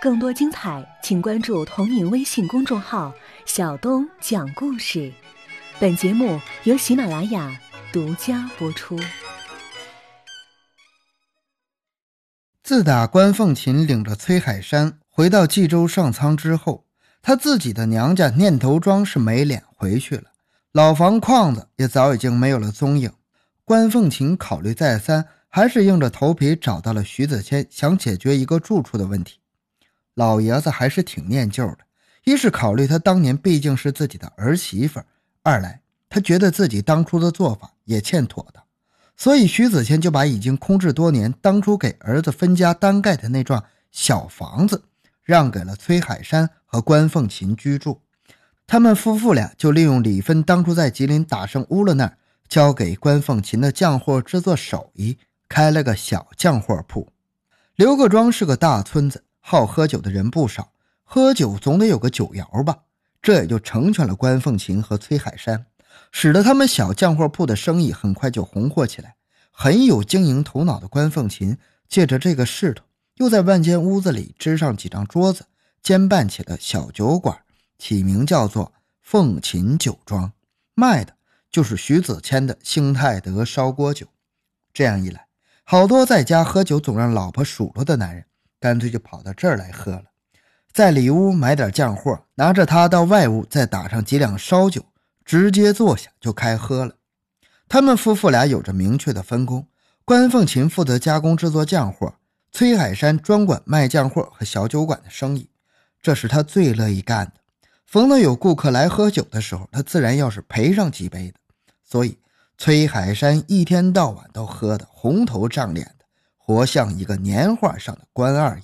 更多精彩，请关注同名微信公众号“小东讲故事”。本节目由喜马拉雅独家播出。自打关凤琴领着崔海山回到冀州上苍之后，他自己的娘家念头庄是没脸回去了，老房框子也早已经没有了踪影。关凤琴考虑再三，还是硬着头皮找到了徐子谦，想解决一个住处的问题。老爷子还是挺念旧的，一是考虑他当年毕竟是自己的儿媳妇，二来他觉得自己当初的做法也欠妥当，所以徐子谦就把已经空置多年、当初给儿子分家单盖的那幢小房子让给了崔海山和关凤琴居住。他们夫妇俩就利用李芬当初在吉林打胜乌了那儿交给关凤琴的酱货制作手艺，开了个小酱货铺。刘各庄是个大村子。好喝酒的人不少，喝酒总得有个酒窑吧？这也就成全了关凤琴和崔海山，使得他们小酱货铺的生意很快就红火起来。很有经营头脑的关凤琴，借着这个势头，又在万间屋子里支上几张桌子，兼办起了小酒馆，起名叫做凤琴酒庄，卖的就是徐子谦的兴泰德烧锅酒。这样一来，好多在家喝酒总让老婆数落的男人。干脆就跑到这儿来喝了，在里屋买点酱货，拿着它到外屋再打上几两烧酒，直接坐下就开喝了。他们夫妇俩有着明确的分工，关凤琴负责加工制作酱货，崔海山专管卖酱货和小酒馆的生意，这是他最乐意干的。逢到有顾客来喝酒的时候，他自然要是陪上几杯的。所以崔海山一天到晚都喝得红头胀脸的。活像一个年画上的关二爷，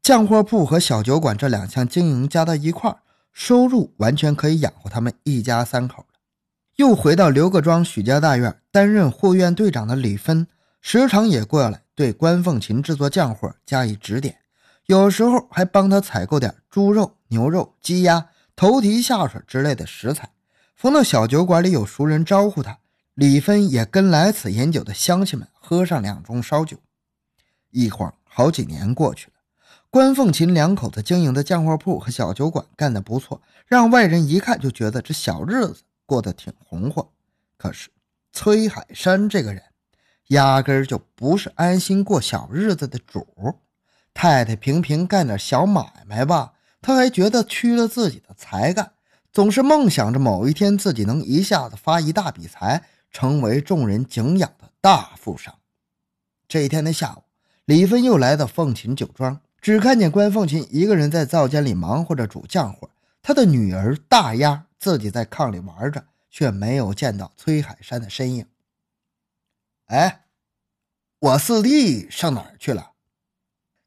酱货铺和小酒馆这两项经营加到一块收入完全可以养活他们一家三口了。又回到刘各庄许家大院担任护院队长的李芬，时常也过来对关凤琴制作酱货加以指点，有时候还帮他采购点猪肉、牛肉、鸡鸭、头蹄下水之类的食材。逢到小酒馆里有熟人招呼他。李芬也跟来此饮酒的乡亲们喝上两盅烧酒，一晃好几年过去了。关凤琴两口子经营的酱货铺和小酒馆干得不错，让外人一看就觉得这小日子过得挺红火。可是崔海山这个人，压根儿就不是安心过小日子的主。太太平平干点小买卖吧，他还觉得屈了自己的才干，总是梦想着某一天自己能一下子发一大笔财。成为众人敬仰的大富商。这一天的下午，李芬又来到凤琴酒庄，只看见关凤琴一个人在灶间里忙活着煮酱货，她的女儿大丫自己在炕里玩着，却没有见到崔海山的身影。哎，我四弟上哪儿去了？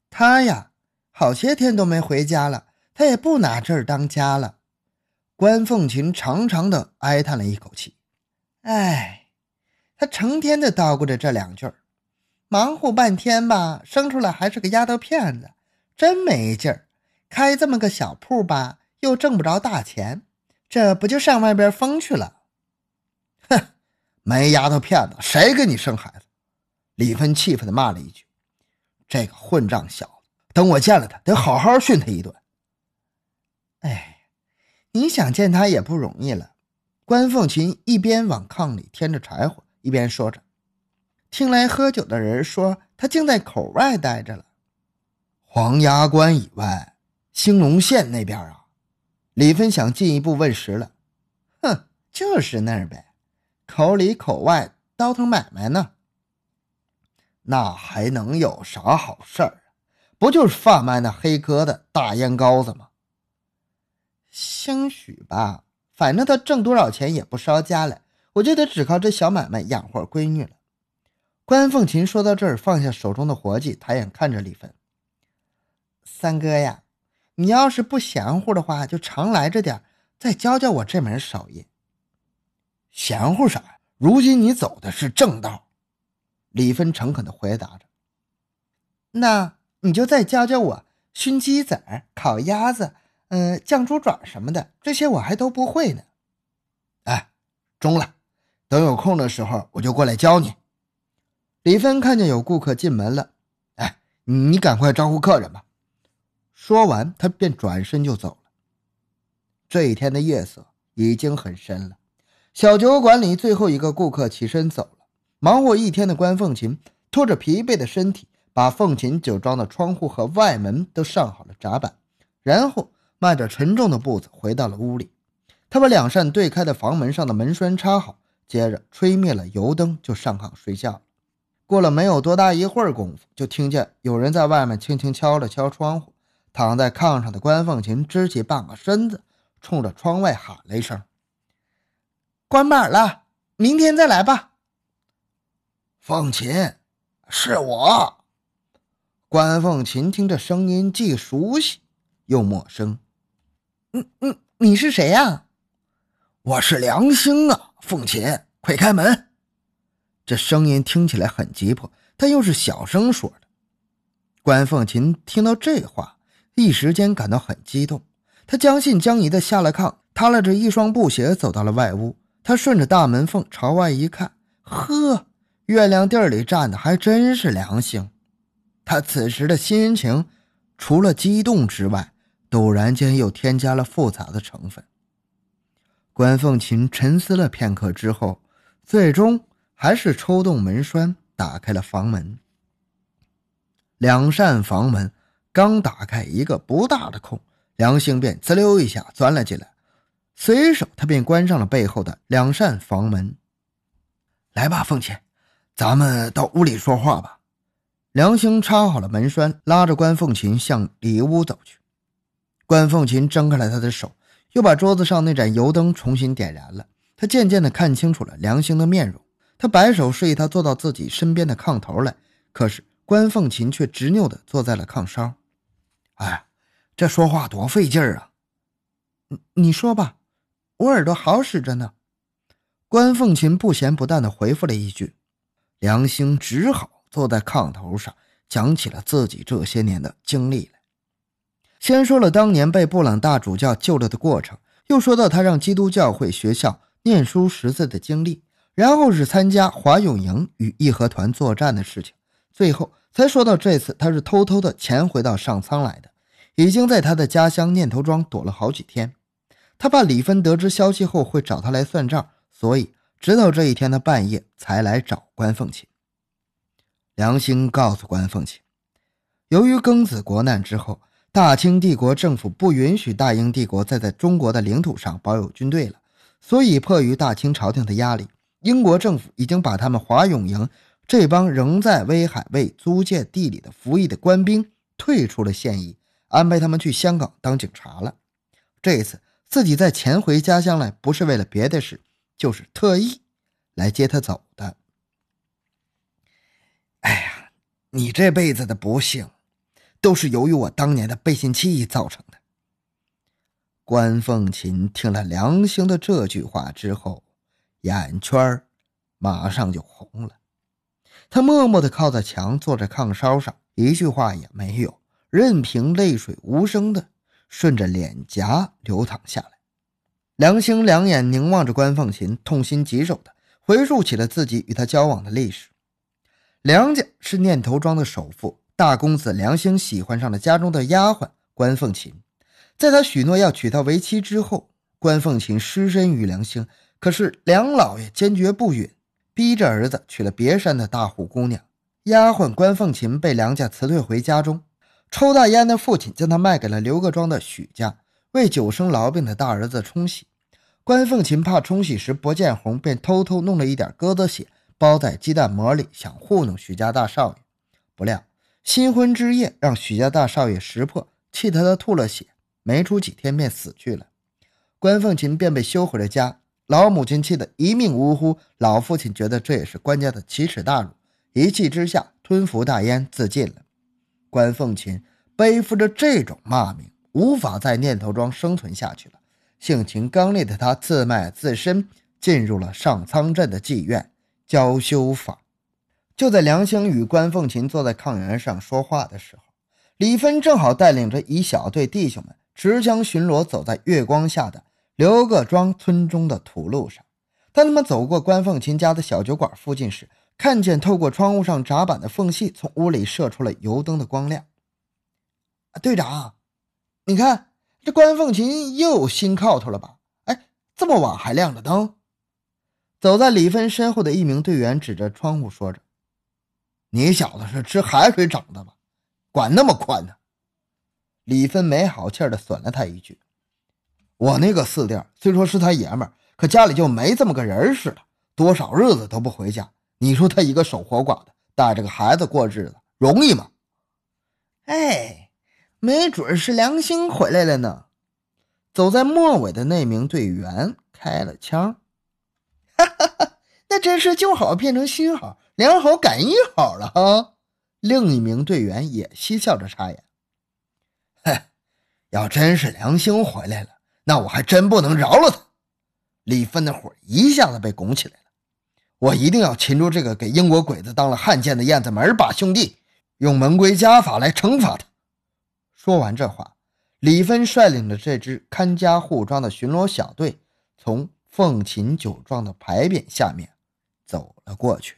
他呀，好些天都没回家了，他也不拿这儿当家了。关凤琴长长的哀叹了一口气。哎，他成天的叨咕着这两句儿，忙活半天吧，生出来还是个丫头片子，真没劲儿。开这么个小铺吧，又挣不着大钱，这不就上外边疯去了？哼，没丫头片子，谁给你生孩子？李芬气愤的骂了一句：“这个混账小子，等我见了他，得好好训他一顿。”哎，你想见他也不容易了。关凤琴一边往炕里添着柴火，一边说着：“听来喝酒的人说他竟在口外待着了，黄崖关以外，兴隆县那边啊。”李芬想进一步问实了：“哼，就是那儿呗，口里口外倒腾买卖呢。那还能有啥好事儿？不就是贩卖那黑疙瘩、大烟膏子吗？兴许吧。”反正他挣多少钱也不烧家了，我就得只靠这小买卖养活闺女了。关凤琴说到这儿，放下手中的活计，抬眼看着李芬：“三哥呀，你要是不嫌乎的话，就常来着点，再教教我这门手艺。”嫌乎啥？如今你走的是正道。”李芬诚恳地回答着。“那你就再教教我熏鸡子烤鸭子。”嗯，酱猪爪什么的，这些我还都不会呢。哎，中了，等有空的时候我就过来教你。李芬看见有顾客进门了，哎你赶快招呼客人吧。说完，他便转身就走了。这一天的夜色已经很深了，小酒馆里最后一个顾客起身走了。忙活一天的关凤琴拖着疲惫的身体，把凤琴酒庄的窗户和外门都上好了闸板，然后迈着沉重的步子回到了屋里。他把两扇对开的房门上的门栓插好，接着吹灭了油灯，就上炕睡觉。过了没有多大一会儿功夫，就听见有人在外面轻轻敲了敲窗户。躺在炕上的关凤琴支起半个身子，冲着窗外喊了一声：“关门了，明天再来吧。”凤琴，是我。关凤琴听着声音既熟悉又陌生。“嗯嗯，你是谁呀？”我是梁兴啊，凤琴，快开门！这声音听起来很急迫，但又是小声说的。关凤琴听到这话，一时间感到很激动。她将信将疑的下了炕，踏拉着一双布鞋走到了外屋。她顺着大门缝朝外一看，呵，月亮地里站的还真是梁兴。她此时的心情，除了激动之外，陡然间又添加了复杂的成分。关凤琴沉思了片刻之后，最终还是抽动门栓，打开了房门。两扇房门刚打开一个不大的空，梁兴便滋溜一下钻了进来，随手他便关上了背后的两扇房门。来吧，凤琴，咱们到屋里说话吧。梁兴插好了门栓，拉着关凤琴向里屋走去。关凤琴睁开了他的手。又把桌子上那盏油灯重新点燃了。他渐渐地看清楚了梁兴的面容。他摆手示意他坐到自己身边的炕头来。可是关凤琴却执拗地坐在了炕梢。哎，这说话多费劲儿啊！你你说吧，我耳朵好使着呢。关凤琴不咸不淡地回复了一句。梁兴只好坐在炕头上，讲起了自己这些年的经历来。先说了当年被布朗大主教救了的过程，又说到他让基督教会学校念书识字的经历，然后是参加华勇营与义和团作战的事情，最后才说到这次他是偷偷的潜回到上苍来的，已经在他的家乡念头庄躲了好几天。他怕李芬得知消息后会找他来算账，所以直到这一天的半夜才来找关凤琴。梁兴告诉关凤琴，由于庚子国难之后。大清帝国政府不允许大英帝国再在中国的领土上保有军队了，所以迫于大清朝廷的压力，英国政府已经把他们华永营这帮仍在威海为租界地里的服役的官兵退出了现役，安排他们去香港当警察了。这一次自己再潜回家乡来，不是为了别的事，就是特意来接他走的。哎呀，你这辈子的不幸！都是由于我当年的背信弃义造成的。关凤琴听了梁星的这句话之后，眼圈马上就红了。他默默的靠在墙，坐在炕梢上，一句话也没有，任凭泪水无声的顺着脸颊流淌下来。梁星两眼凝望着关凤琴，痛心疾首的回述起了自己与他交往的历史。梁家是念头庄的首富。大公子梁兴喜欢上了家中的丫鬟关凤琴，在他许诺要娶她为妻之后，关凤琴失身于梁兴。可是梁老爷坚决不允，逼着儿子娶了别山的大户姑娘。丫鬟关凤琴被梁家辞退回家中，抽大烟的父亲将她卖给了刘各庄的许家，为久生痨病的大儿子冲喜。关凤琴怕冲洗时不见红，便偷偷弄了一点鸽子血包在鸡蛋馍里，想糊弄许家大少爷。不料。新婚之夜，让许家大少爷识破，气得他吐了血，没出几天便死去了。关凤琴便被休回了家，老母亲气得一命呜呼，老父亲觉得这也是关家的奇耻大辱，一气之下吞服大烟自尽了。关凤琴背负着这种骂名，无法在念头庄生存下去了。性情刚烈的他自卖自身，进入了上苍镇的妓院教修法。就在梁兴与关凤琴坐在炕沿上说话的时候，李芬正好带领着一小队弟兄们持枪巡逻，走在月光下的刘各庄村中的土路上。当他们走过关凤琴家的小酒馆附近时，看见透过窗户上闸板的缝隙，从屋里射出了油灯的光亮。队长，你看这关凤琴又有新靠头了吧？哎，这么晚还亮着灯。走在李芬身后的一名队员指着窗户说着：“你小子是吃海水长的吧？管那么宽呢？”李芬没好气的损了他一句：“我那个四弟虽说是他爷们儿，可家里就没这么个人似的，多少日子都不回家。你说他一个守活寡的，带着个孩子过日子，容易吗？”哎，没准是良心回来了呢。走在末尾的那名队员开了枪。哈哈哈，那真是旧好变成新好，良好感应好了哈！另一名队员也嬉笑着插言：“哼，要真是良心回来了，那我还真不能饶了他。”李芬的火一下子被拱起来了。我一定要擒住这个给英国鬼子当了汉奸的燕子门把兄弟，用门规家法来惩罚他。说完这话，李芬率领着这支看家护庄的巡逻小队从。凤琴酒庄的牌匾下面，走了过去。